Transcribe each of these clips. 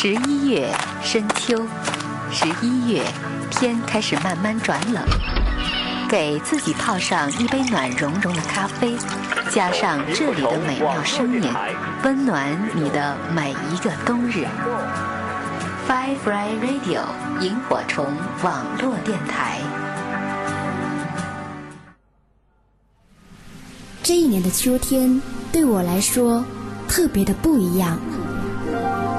十一月深秋，十一月天开始慢慢转冷，给自己泡上一杯暖融融的咖啡，加上这里的美妙声音，温暖你的每一个冬日。Firefly Radio 萤火虫网络电台。这一年的秋天对我来说特别的不一样。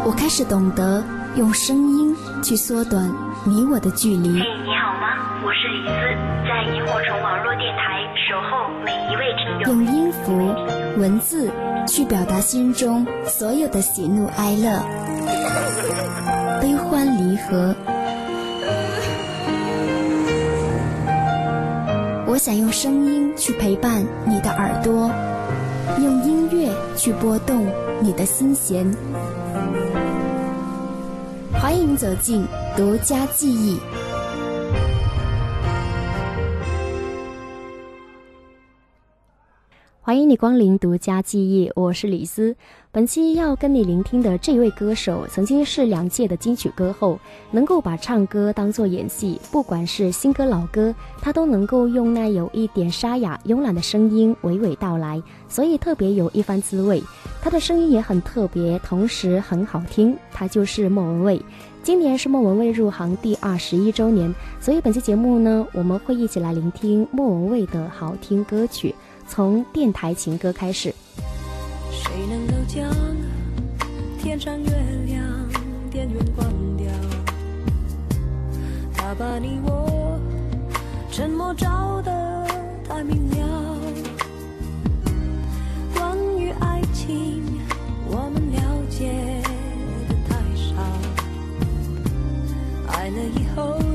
我开始懂得用声音去缩短你我的距离。嘿，你好吗？我是李斯，在萤火虫网络电台守候每一位听众。用音符、文字去表达心中所有的喜怒哀乐、悲欢离合。我想用声音去陪伴你的耳朵，用音乐去拨动你的心弦。走进独家记忆。欢迎你光临独家记忆，我是李斯。本期要跟你聆听的这位歌手，曾经是两届的金曲歌后，能够把唱歌当做演戏，不管是新歌老歌，他都能够用那有一点沙哑、慵懒的声音娓娓道来，所以特别有一番滋味。他的声音也很特别，同时很好听。他就是莫文蔚。今年是莫文蔚入行第二十一周年，所以本期节目呢，我们会一起来聆听莫文蔚的好听歌曲。从电台情歌开始。谁能够将天上月亮电源关掉？他把你我沉默照得太明了。关于爱情，爱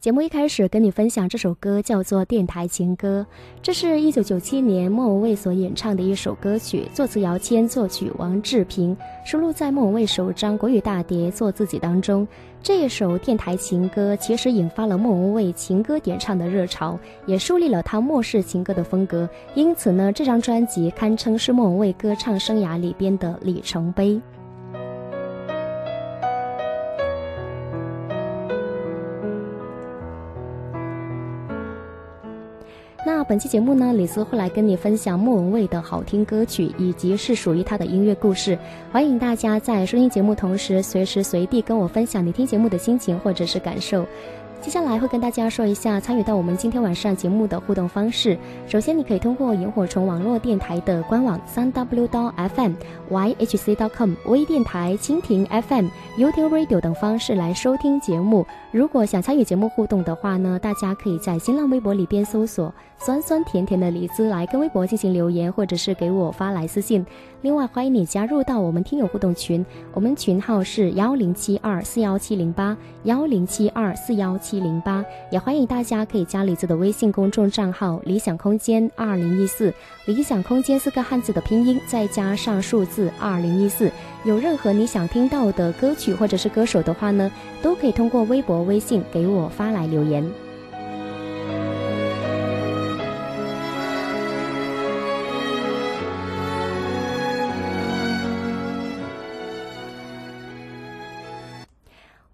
节目一开始跟你分享这首歌叫做《电台情歌》，这是一九九七年莫文蔚所演唱的一首歌曲，作词姚谦，作曲王志平，收录在莫文蔚首张国语大碟《做自己》当中。这一首电台情歌其实引发了莫文蔚情歌点唱的热潮，也树立了她末世情歌的风格。因此呢，这张专辑堪称是莫文蔚歌唱生涯里边的里程碑。本期节目呢，李斯会来跟你分享莫文蔚的好听歌曲，以及是属于她的音乐故事。欢迎大家在收听节目同时，随时随地跟我分享你听节目的心情或者是感受。接下来会跟大家说一下参与到我们今天晚上节目的互动方式。首先，你可以通过萤火虫网络电台的官网三 w 到 fm yhc dot com 微电台、蜻蜓 FM、YouTube Radio 等方式来收听节目。如果想参与节目互动的话呢，大家可以在新浪微博里边搜索“酸酸甜甜的李子”来跟微博进行留言，或者是给我发来私信。另外，欢迎你加入到我们听友互动群，我们群号是幺零七二四幺七零八幺零七二四幺七零八，也欢迎大家可以加李子的微信公众账号“理想空间二零一四”，理想空间四个汉字的拼音再加上数字二零一四。有任何你想听到的歌曲或者是歌手的话呢，都可以通过微博、微信给我发来留言。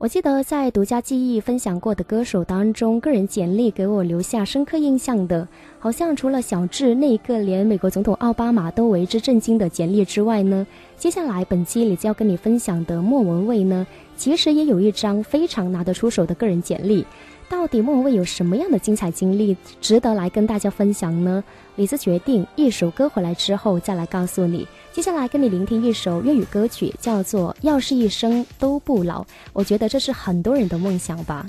我记得在独家记忆分享过的歌手当中，个人简历给我留下深刻印象的，好像除了小智那一个连美国总统奥巴马都为之震惊的简历之外呢，接下来本期里就要跟你分享的莫文蔚呢，其实也有一张非常拿得出手的个人简历。到底莫文蔚有什么样的精彩经历值得来跟大家分享呢？李子决定一首歌回来之后再来告诉你。接下来跟你聆听一首粤语歌曲，叫做《要是一生都不老》。我觉得这是很多人的梦想吧。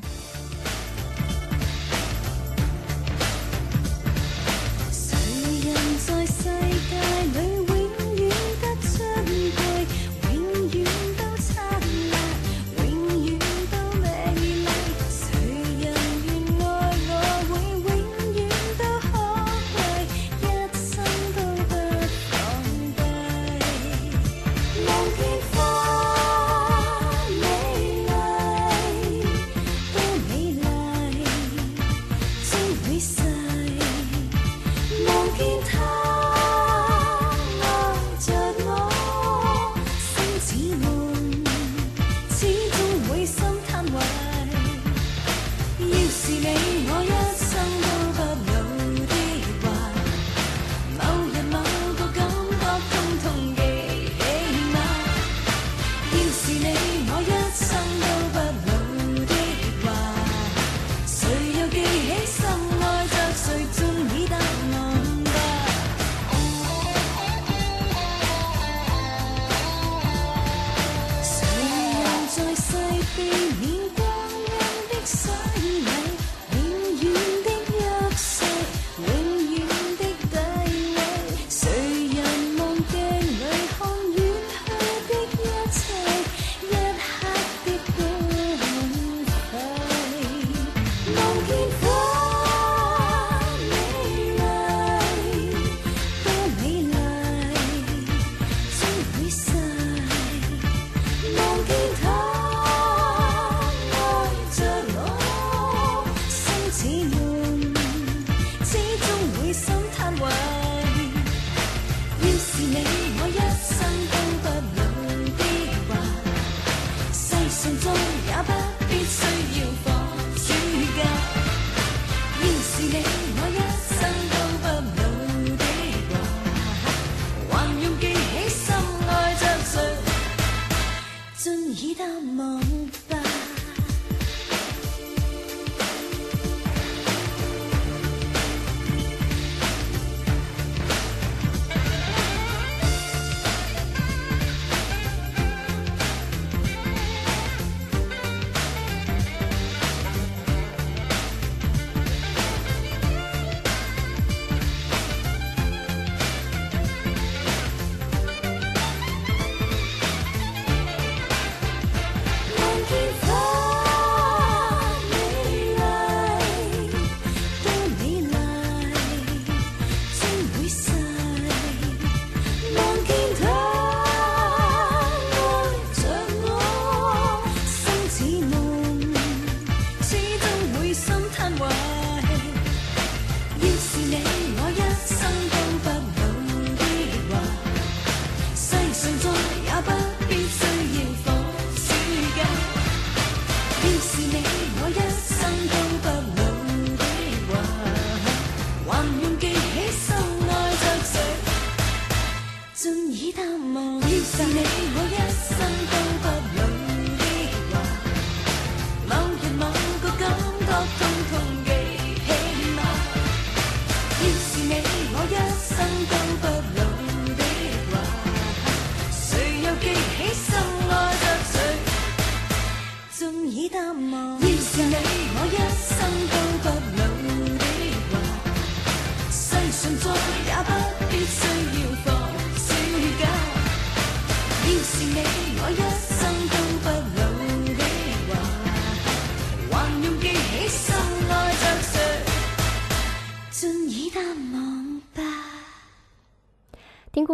name.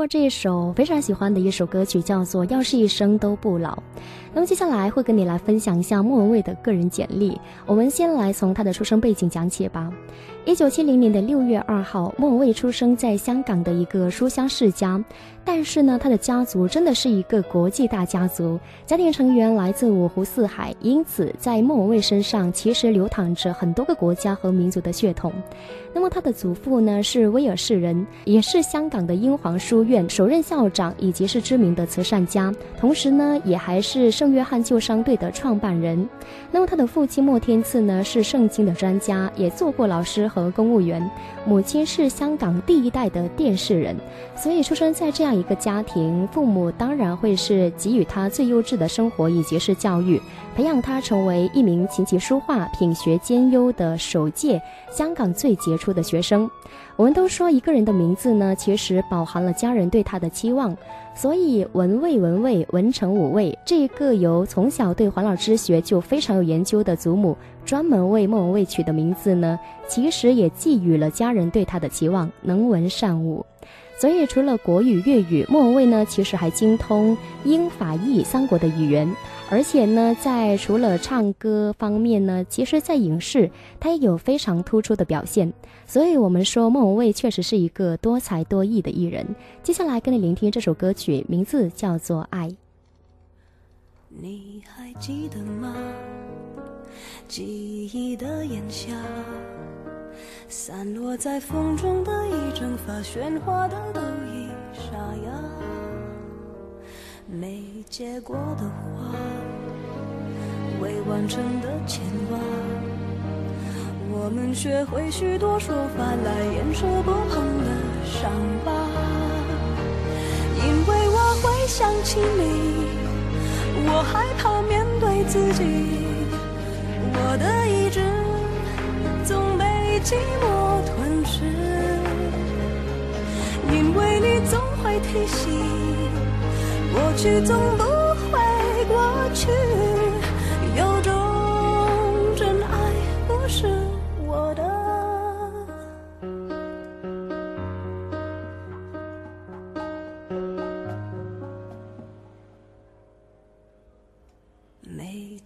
这一首非常喜欢的一首歌曲，叫做《要是一生都不老》。那么接下来会跟你来分享一下莫文蔚的个人简历。我们先来从她的出生背景讲起吧。一九七零年的六月二号，莫文蔚出生在香港的一个书香世家，但是呢，他的家族真的是一个国际大家族，家庭成员来自五湖四海，因此在莫文蔚身上其实流淌着很多个国家和民族的血统。那么他的祖父呢是威尔士人，也是香港的英皇书院首任校长，以及是知名的慈善家，同时呢也还是圣约翰救伤队的创办人。那么他的父亲莫天赐呢是圣经的专家，也做过老师。和公务员，母亲是香港第一代的电视人，所以出生在这样一个家庭，父母当然会是给予他最优质的生活以及是教育，培养他成为一名琴棋书画品学兼优的首届香港最杰出的学生。我们都说一个人的名字呢，其实饱含了家人对他的期望。所以文卫文卫文成武卫这个由从小对黄老之学就非常有研究的祖母专门为莫文蔚取的名字呢，其实也寄予了家人对他的期望，能文善武。所以除了国语、粤语，莫文蔚呢其实还精通英法意三国的语言。而且呢，在除了唱歌方面呢，其实在影视他也有非常突出的表现。所以，我们说莫文蔚确实是一个多才多艺的艺人。接下来跟你聆听这首歌曲，名字叫做《爱》。你还记得吗？记忆的炎夏，散落在风中的一整发，喧哗的都已沙哑。没结果的花，未完成的牵挂，我们学会许多说法来掩饰不碰的伤疤。因为我会想起你，我害怕面对自己，我的意志总被寂寞吞噬。因为你总会提醒。过去总不会过去，有种真爱不是我的。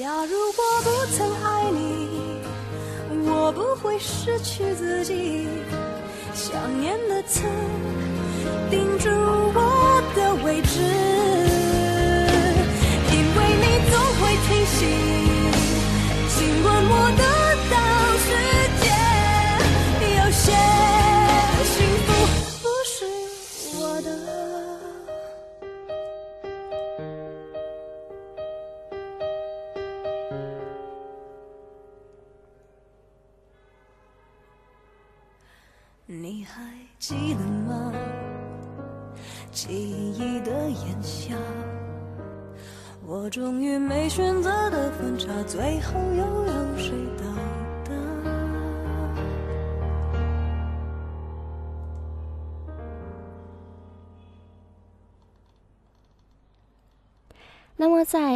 假如我不曾爱你，我不会失去自己。想念的刺钉住我的位置，因为你总会提醒，你还记得吗？记忆的炎夏，我终于没选择的分岔，最后又有谁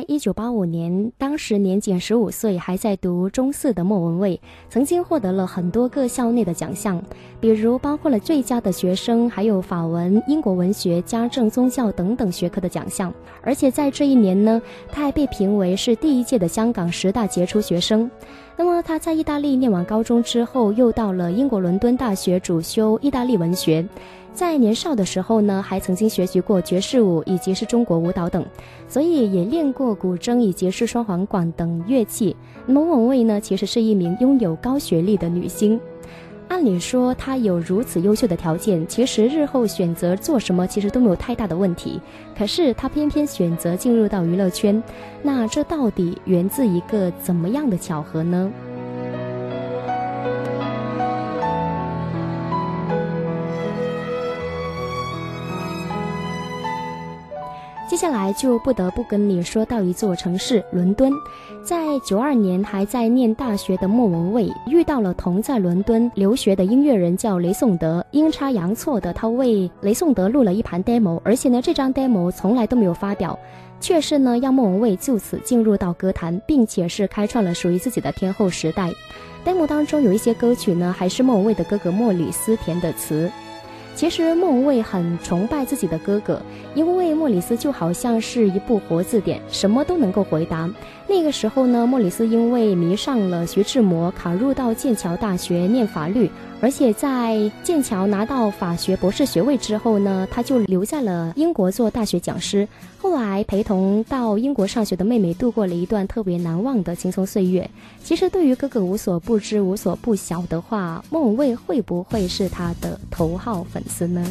一九八五年，当时年仅十五岁，还在读中四的莫文蔚，曾经获得了很多个校内的奖项，比如包括了最佳的学生，还有法文、英国文学、家政、宗教等等学科的奖项。而且在这一年呢，他还被评为是第一届的香港十大杰出学生。那么他在意大利念完高中之后，又到了英国伦敦大学主修意大利文学。在年少的时候呢，还曾经学习过爵士舞以及是中国舞蹈等，所以也练过古筝以及是双簧管等乐器。那么文蔚呢，其实是一名拥有高学历的女星。按理说，她有如此优秀的条件，其实日后选择做什么其实都没有太大的问题。可是她偏偏选择进入到娱乐圈，那这到底源自一个怎么样的巧合呢？接下来就不得不跟你说到一座城市——伦敦。在九二年还在念大学的莫文蔚遇到了同在伦敦留学的音乐人，叫雷颂德。阴差阳错的，他为雷颂德录了一盘 demo，而且呢，这张 demo 从来都没有发表，却是呢让莫文蔚就此进入到歌坛，并且是开创了属于自己的天后时代。demo 当中有一些歌曲呢，还是莫文蔚的哥哥莫里斯填的词。其实莫文蔚很崇拜自己的哥哥，因为莫里斯就好像是一部活字典，什么都能够回答。那个时候呢，莫里斯因为迷上了徐志摩，考入到剑桥大学念法律。而且在剑桥拿到法学博士学位之后呢，他就留在了英国做大学讲师。后来陪同到英国上学的妹妹度过了一段特别难忘的轻松岁月。其实对于哥哥无所不知、无所不晓的话，莫文蔚会不会是他的头号粉丝呢？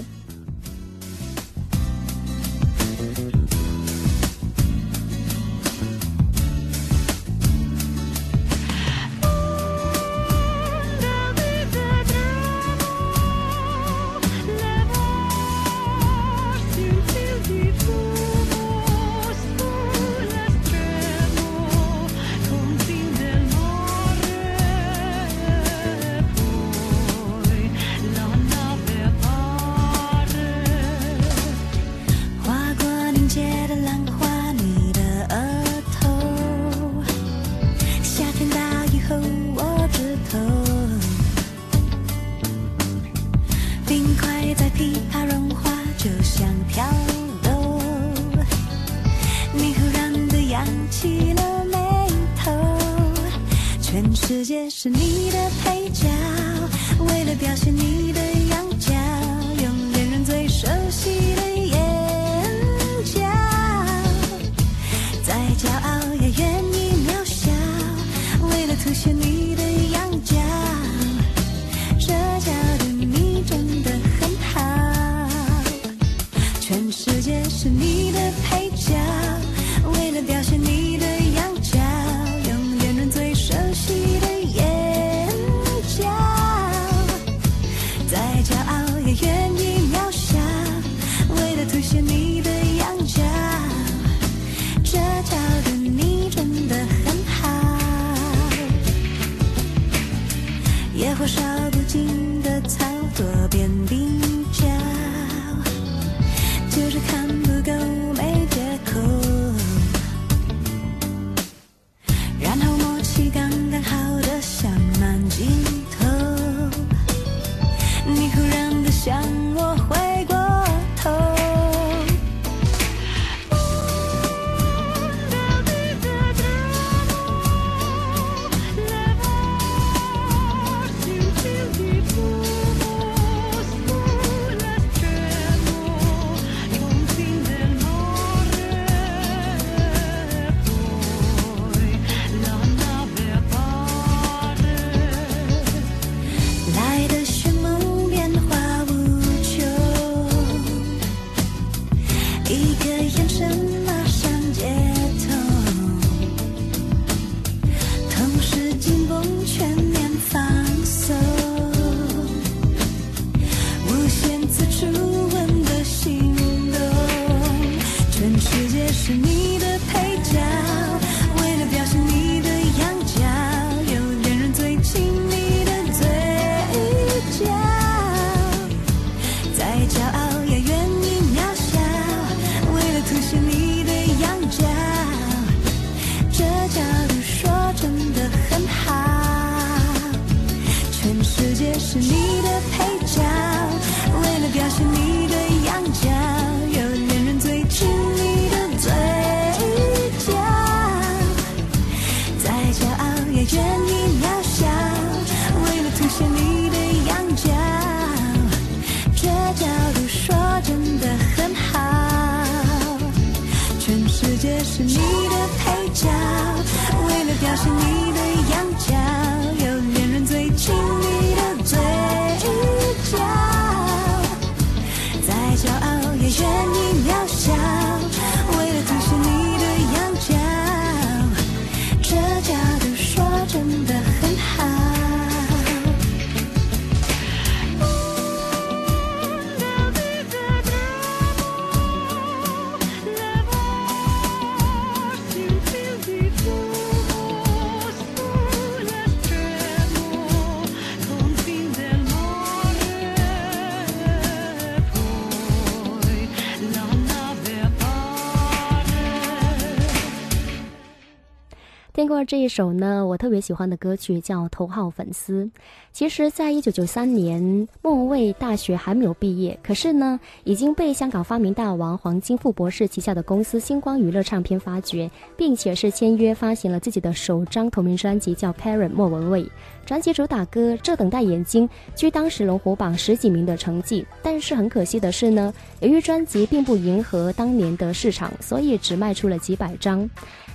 首呢，我特别喜欢的歌曲叫《头号粉丝》。其实，在一九九三年，莫文蔚大学还没有毕业，可是呢，已经被香港发明大王黄金富博士旗下的公司星光娱乐唱片发掘，并且是签约发行了自己的首张同名专辑，叫《Parent 莫文蔚》。专辑主打歌《这等待眼睛》居当时龙虎榜十几名的成绩，但是很可惜的是呢，由于专辑并不迎合当年的市场，所以只卖出了几百张。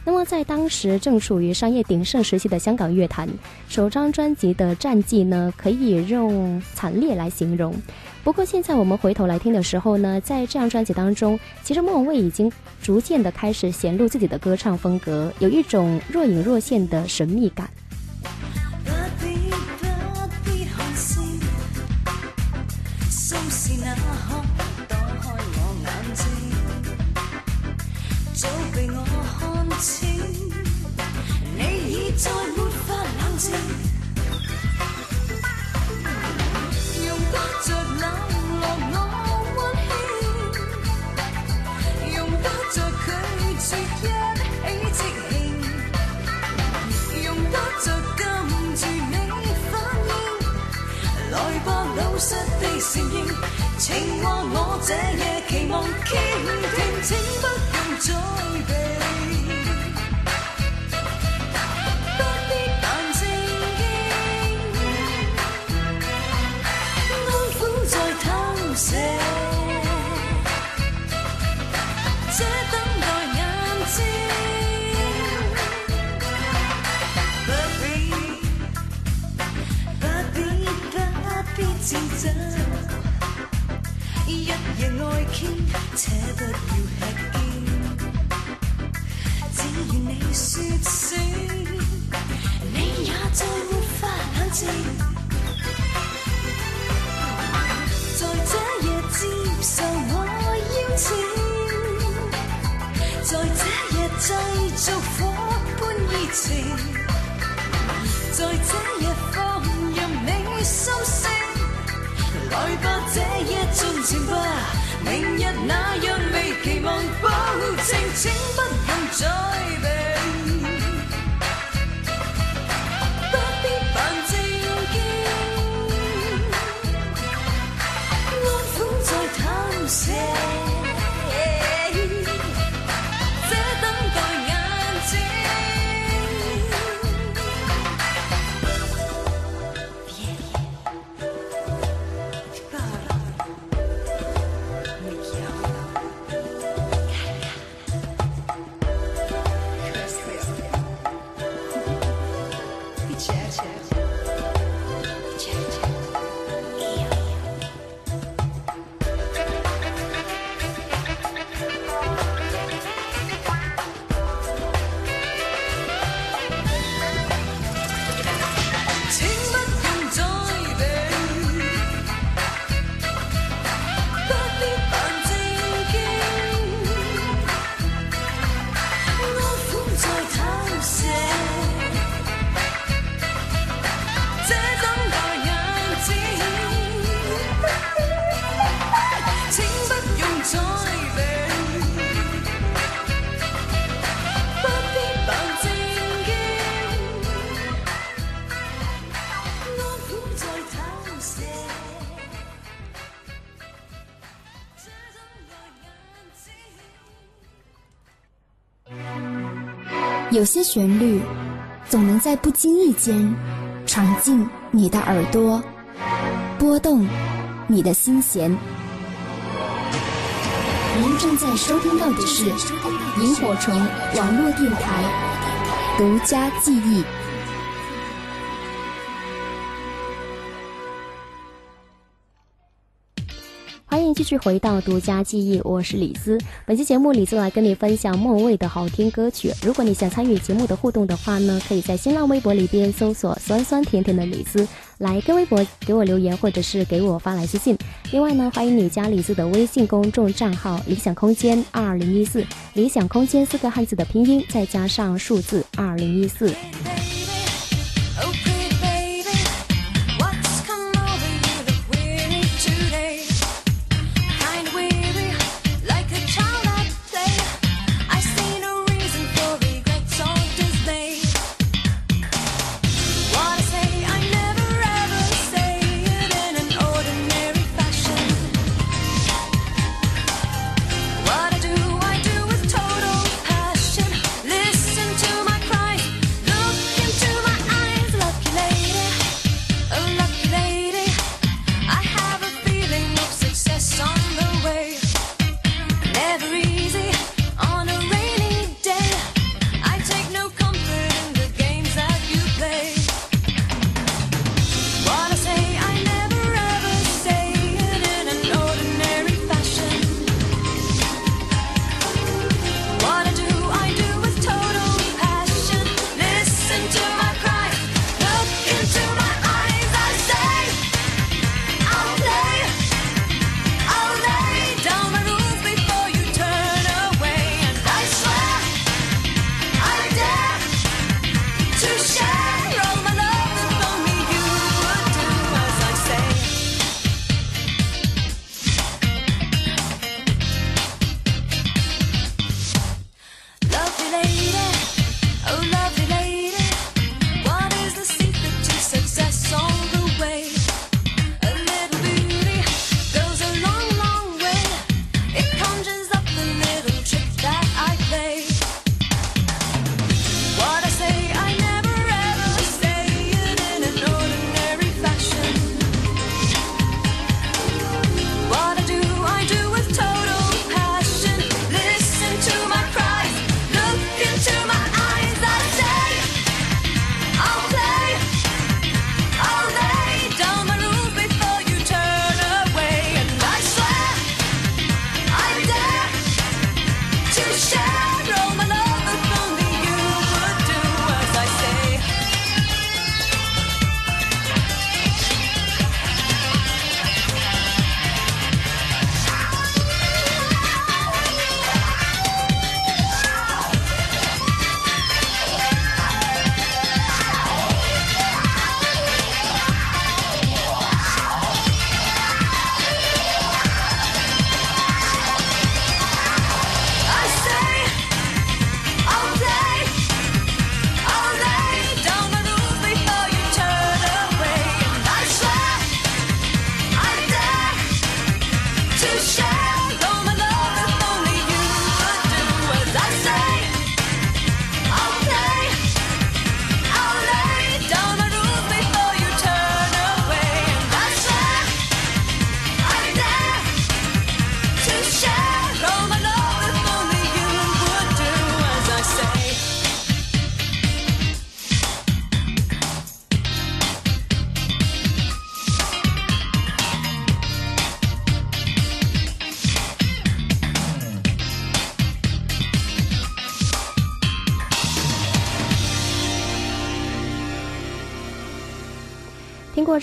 那么，在当时正处于商业鼎盛时期的香港乐坛，首张专辑的战绩呢，可以用惨烈来形容。不过，现在我们回头来听的时候呢，在这张专辑当中，其实莫文蔚已经逐渐的开始显露自己的歌唱风格，有一种若隐若现的神秘感。再没法冷静，用不着冷落我温馨，用不着拒绝一起即兴，用不着禁住你反应。来吧，老实地承认，情和我这夜期望倾听，请不用再避。战争，一夜爱倾且不要吃惊，只愿你说声，你也再没法冷静，在这夜接受我邀请，在这夜制造火般热情，在这夜来吧，这夜尽情吧。明日那样未期望，保证，请不用再避。有些旋律，总能在不经意间闯进你的耳朵，拨动你的心弦。您正在收听到的是萤火虫网络电台独家记忆。继续回到独家记忆，我是李斯。本期节目李斯来跟你分享莫文蔚的好听歌曲。如果你想参与节目的互动的话呢，可以在新浪微博里边搜索“酸酸甜甜的李斯”来跟微博给我留言，或者是给我发来私信。另外呢，欢迎你加李斯的微信公众账号“理想空间二零一四”，理想空间四个汉字的拼音再加上数字二零一四。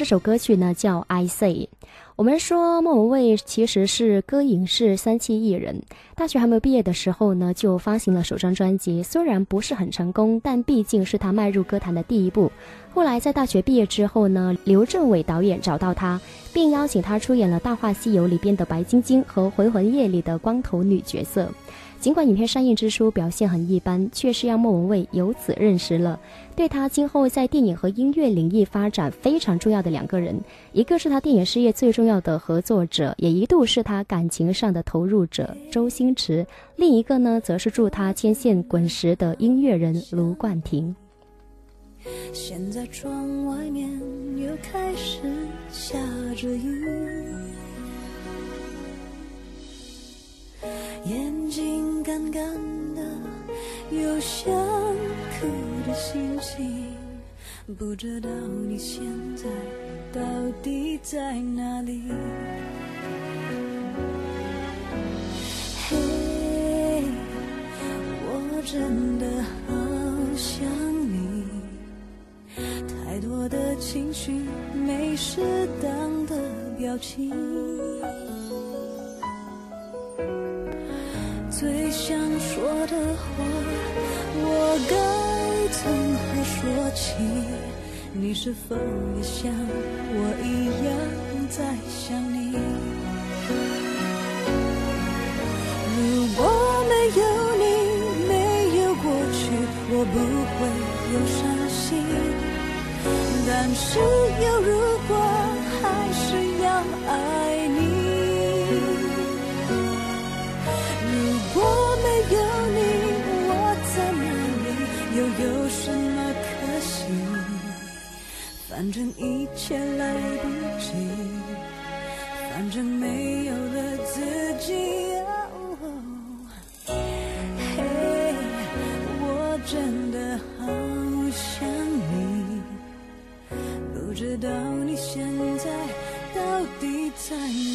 这首歌曲呢，叫《I Say》。我们说莫文蔚其实是歌影视三栖艺人，大学还没有毕业的时候呢，就发行了首张专辑。虽然不是很成功，但毕竟是他迈入歌坛的第一步。后来在大学毕业之后呢，刘镇伟导演找到他，并邀请他出演了《大话西游》里边的白晶晶和《回魂夜》里的光头女角色。尽管影片上映之初表现很一般，却是让莫文蔚由此认识了对他今后在电影和音乐领域发展非常重要的两个人，一个是他电影事业最重要的合作者，也一度是他感情上的投入者周星驰；另一个呢，则是助他牵线滚石的音乐人卢冠廷。现在窗外面又开始下着雨。眼睛干干的，有想哭的心情，不知道你现在到底在哪里？嘿，我真的好想你，太多的情绪，没适当的表情。起？你是否也像我一样在想你？如果没有你，没有过去，我不会有伤心。但是有如果，还是要爱反正一切来不及，反正没有了自己。嘿，我真的好想你，不知道你现在到底在哪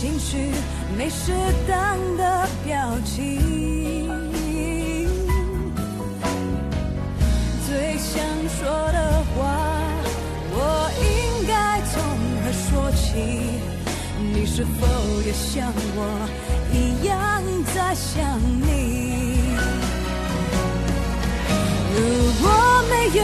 情绪没适当的表情最想说的话我应该从何说起？你是否也像我一样在想你？如果没有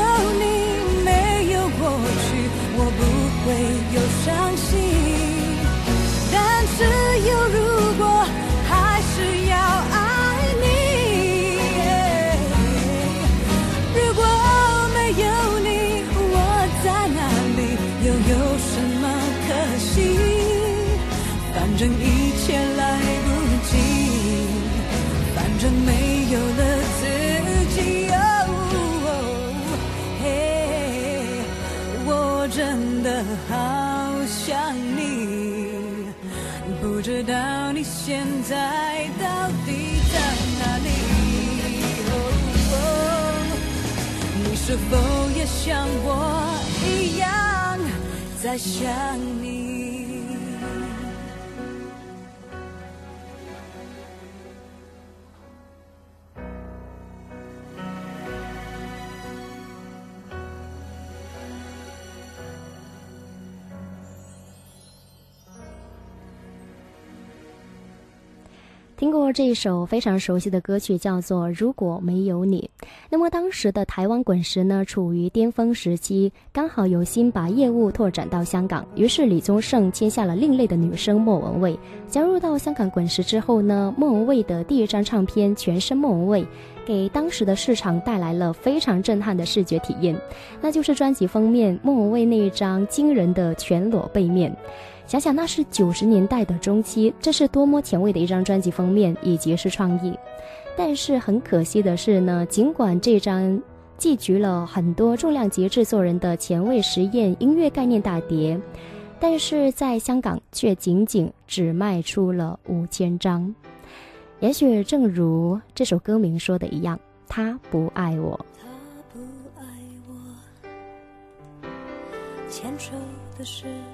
现在到底在哪里？你是否也像我一样在想你？这一首非常熟悉的歌曲，叫做《如果没有你》。那么当时的台湾滚石呢，处于巅峰时期，刚好有心把业务拓展到香港，于是李宗盛签下了另类的女生莫文蔚。加入到香港滚石之后呢，莫文蔚的第一张唱片《全身莫文蔚》，给当时的市场带来了非常震撼的视觉体验，那就是专辑封面莫文蔚那一张惊人的全裸背面。想想那是九十年代的中期，这是多么前卫的一张专辑封面，以及是创意。但是很可惜的是呢，尽管这张寄集了很多重量级制作人的前卫实验音乐概念大碟，但是在香港却仅仅只卖出了五千张。也许正如这首歌名说的一样，他不爱我。他不爱我，牵手的时候。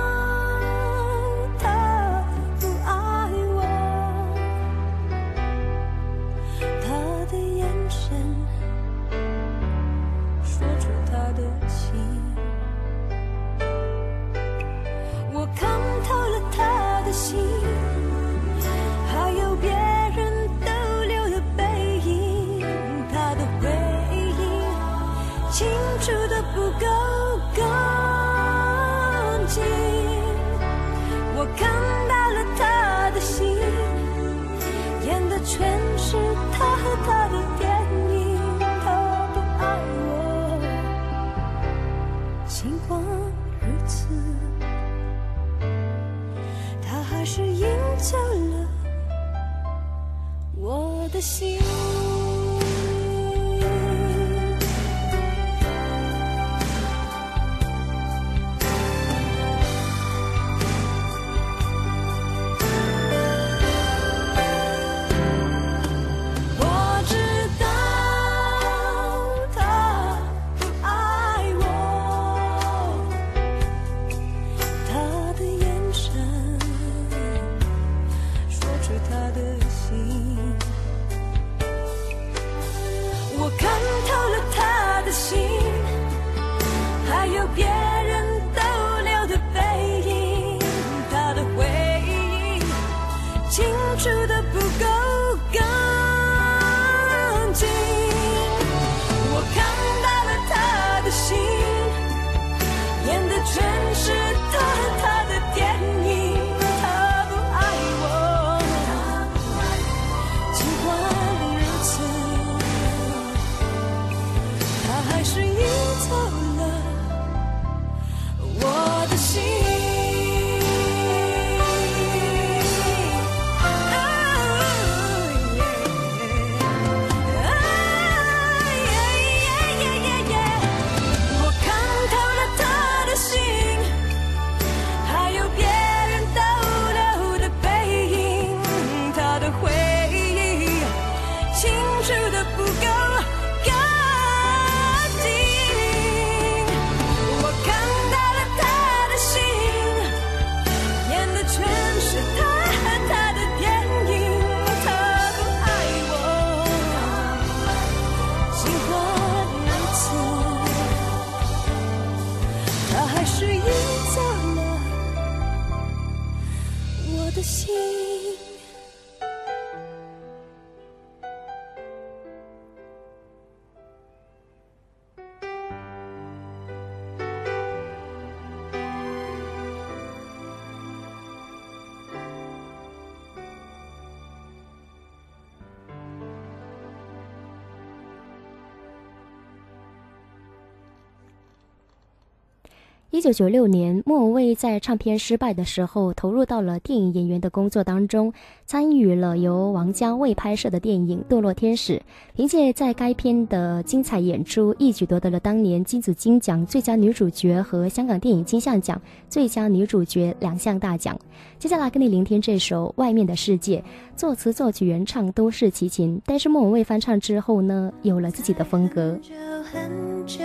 九九六年，莫文蔚在唱片失败的时候，投入到了电影演员的工作当中，参与了由王家卫拍摄的电影《堕落天使》。凭借在该片的精彩演出，一举夺得了当年金紫金奖最佳女主角和香港电影金像奖最佳女主角两项大奖。接下来跟你聆听这首《外面的世界》，作词作曲原唱都是齐秦，但是莫文蔚翻唱之后呢，有了自己的风格。很久很久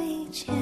以前，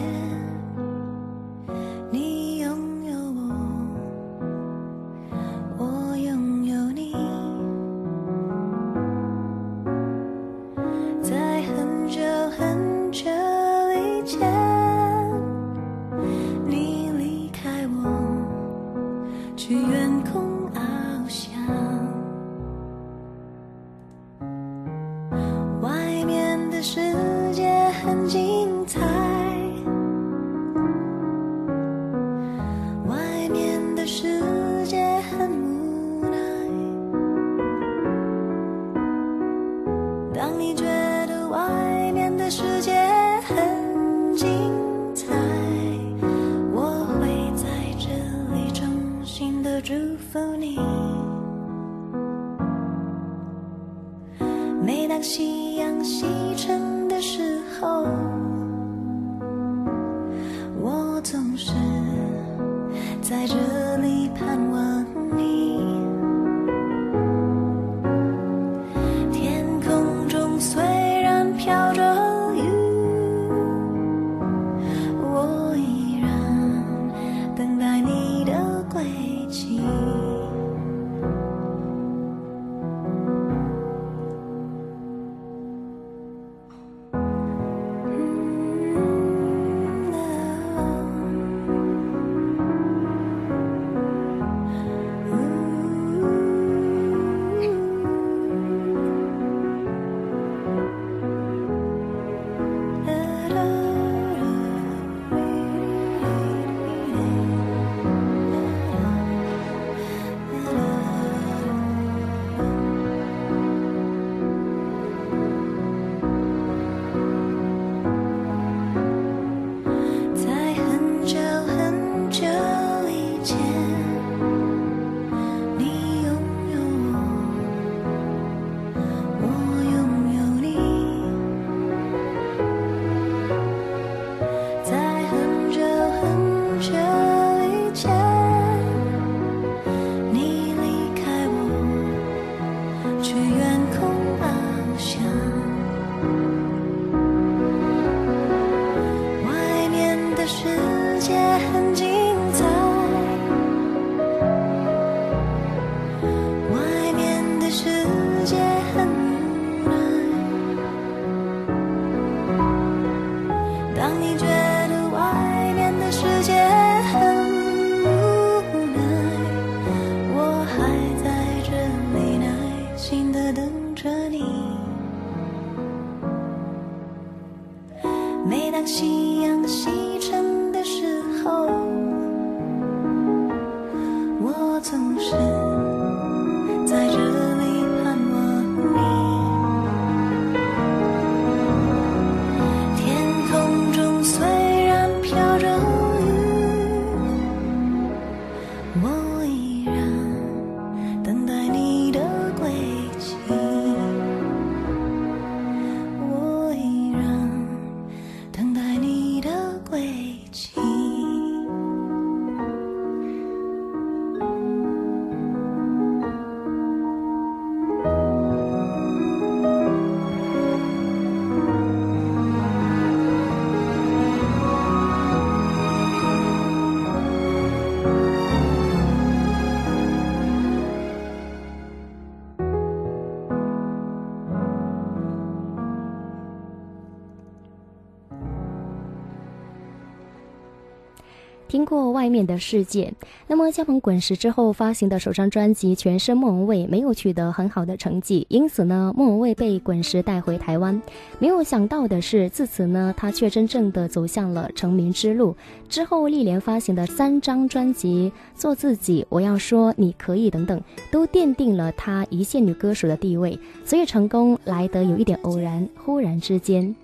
外面的世界，那么加盟滚石之后发行的首张专辑全是莫文蔚，没有取得很好的成绩，因此呢，莫文蔚被滚石带回台湾。没有想到的是，自此呢，他却真正的走向了成名之路。之后历连发行的三张专辑，《做自己》、《我要说你可以》等等，都奠定了他一线女歌手的地位。所以成功来得有一点偶然，忽然之间。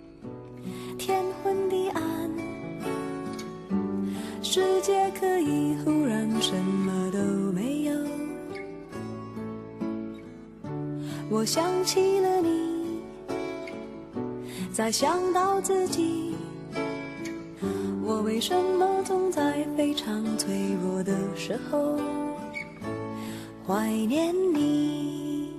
天世界可以忽然什么都没有。我想起了你，再想到自己，我为什么总在非常脆弱的时候怀念你？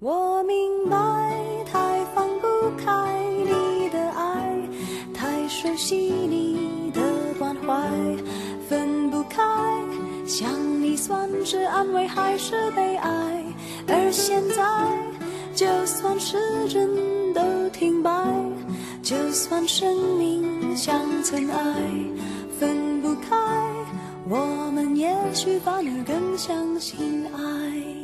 我明白，太放不开你的爱，太熟悉你想你算是安慰还是悲哀？而现在，就算时针都停摆，就算生命像尘埃，分不开，我们也许反而更相信爱。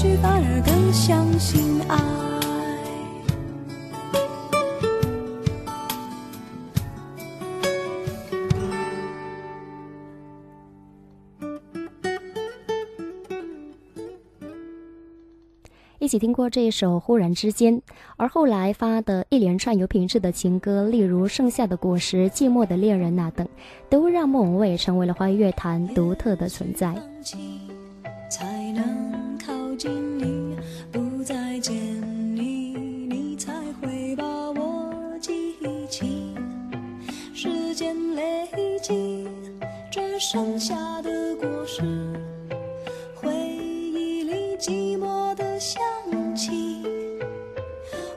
许反而更相信爱。一起听过这一首《忽然之间》，而后来发的一连串有品质的情歌，例如《盛夏的果实》《寂寞的恋人》啊等，都让莫文蔚成为了华语乐坛独特的存在。才能靠近你，不再见你，你才会把我记起。时间累积，只剩下的果实，回忆里寂寞的香气。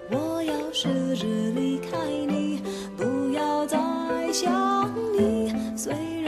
我要试着离开你，不要再想你。虽然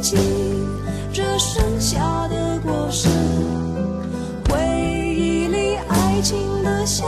季这盛夏的果实回忆里爱情的香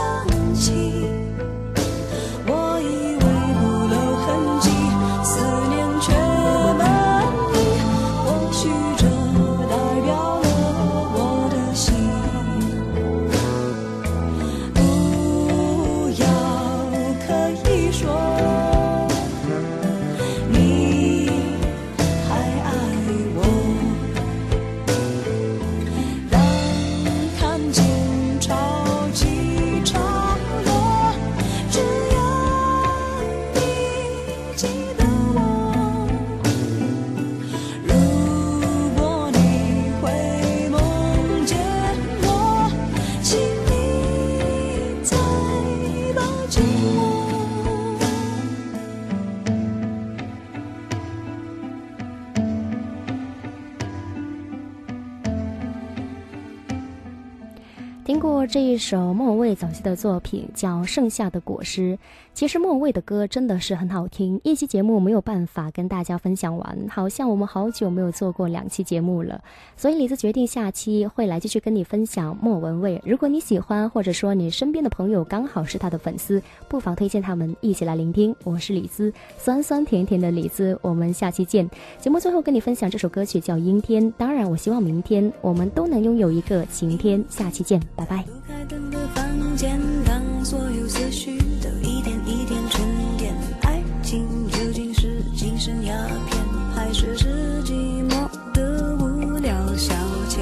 这一首莫文蔚早期的作品叫《盛夏的果实》。其实莫文蔚的歌真的是很好听，一期节目没有办法跟大家分享完，好像我们好久没有做过两期节目了。所以李子决定下期会来继续跟你分享莫文蔚。如果你喜欢，或者说你身边的朋友刚好是他的粉丝，不妨推荐他们一起来聆听。我是李子，酸酸甜甜的李子，我们下期见。节目最后跟你分享这首歌曲叫《阴天》，当然我希望明天我们都能拥有一个晴天。下期见，拜拜。开灯的房间，当所有思绪都一点一点沉淀，爱情究竟是精神鸦片，还是是寂寞的无聊消遣？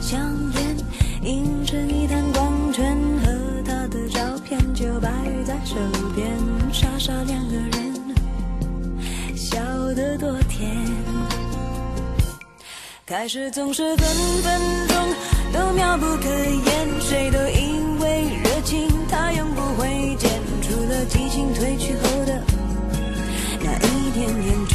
香烟映成一滩光圈，和他的照片就摆在手边，傻傻两个人，笑得多甜。开始总是分分钟都妙不可言，谁都以为热情它永不会减，除了激情褪去后的那。一点厌倦，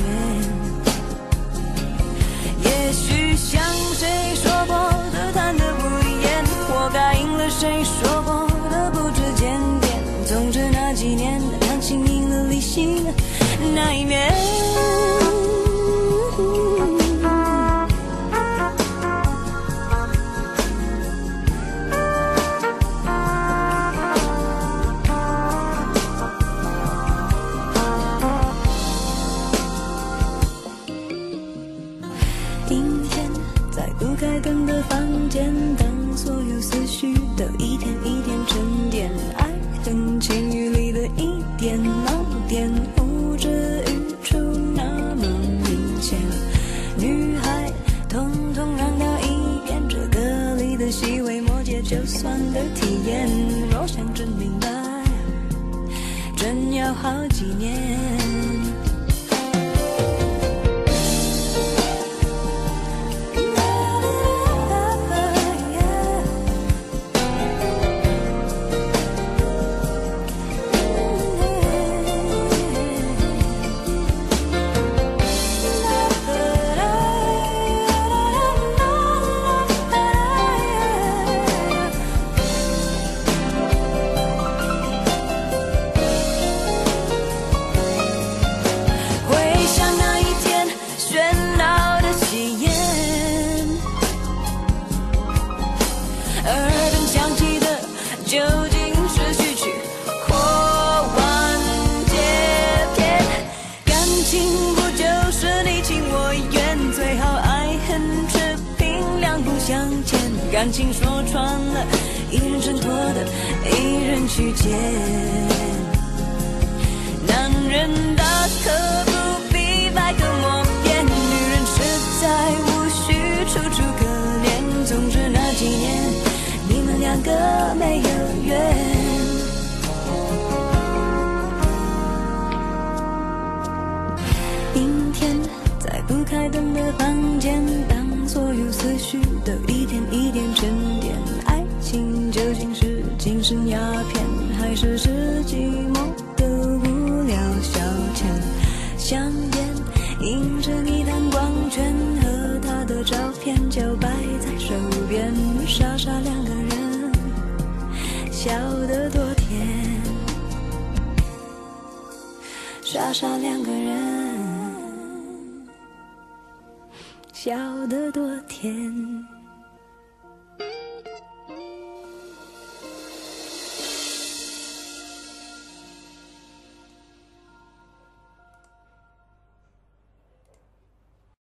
也许像谁说过的谈得不厌，活该应了谁说过的不知检点。总之那几年，感情赢了理性那一面。纪念。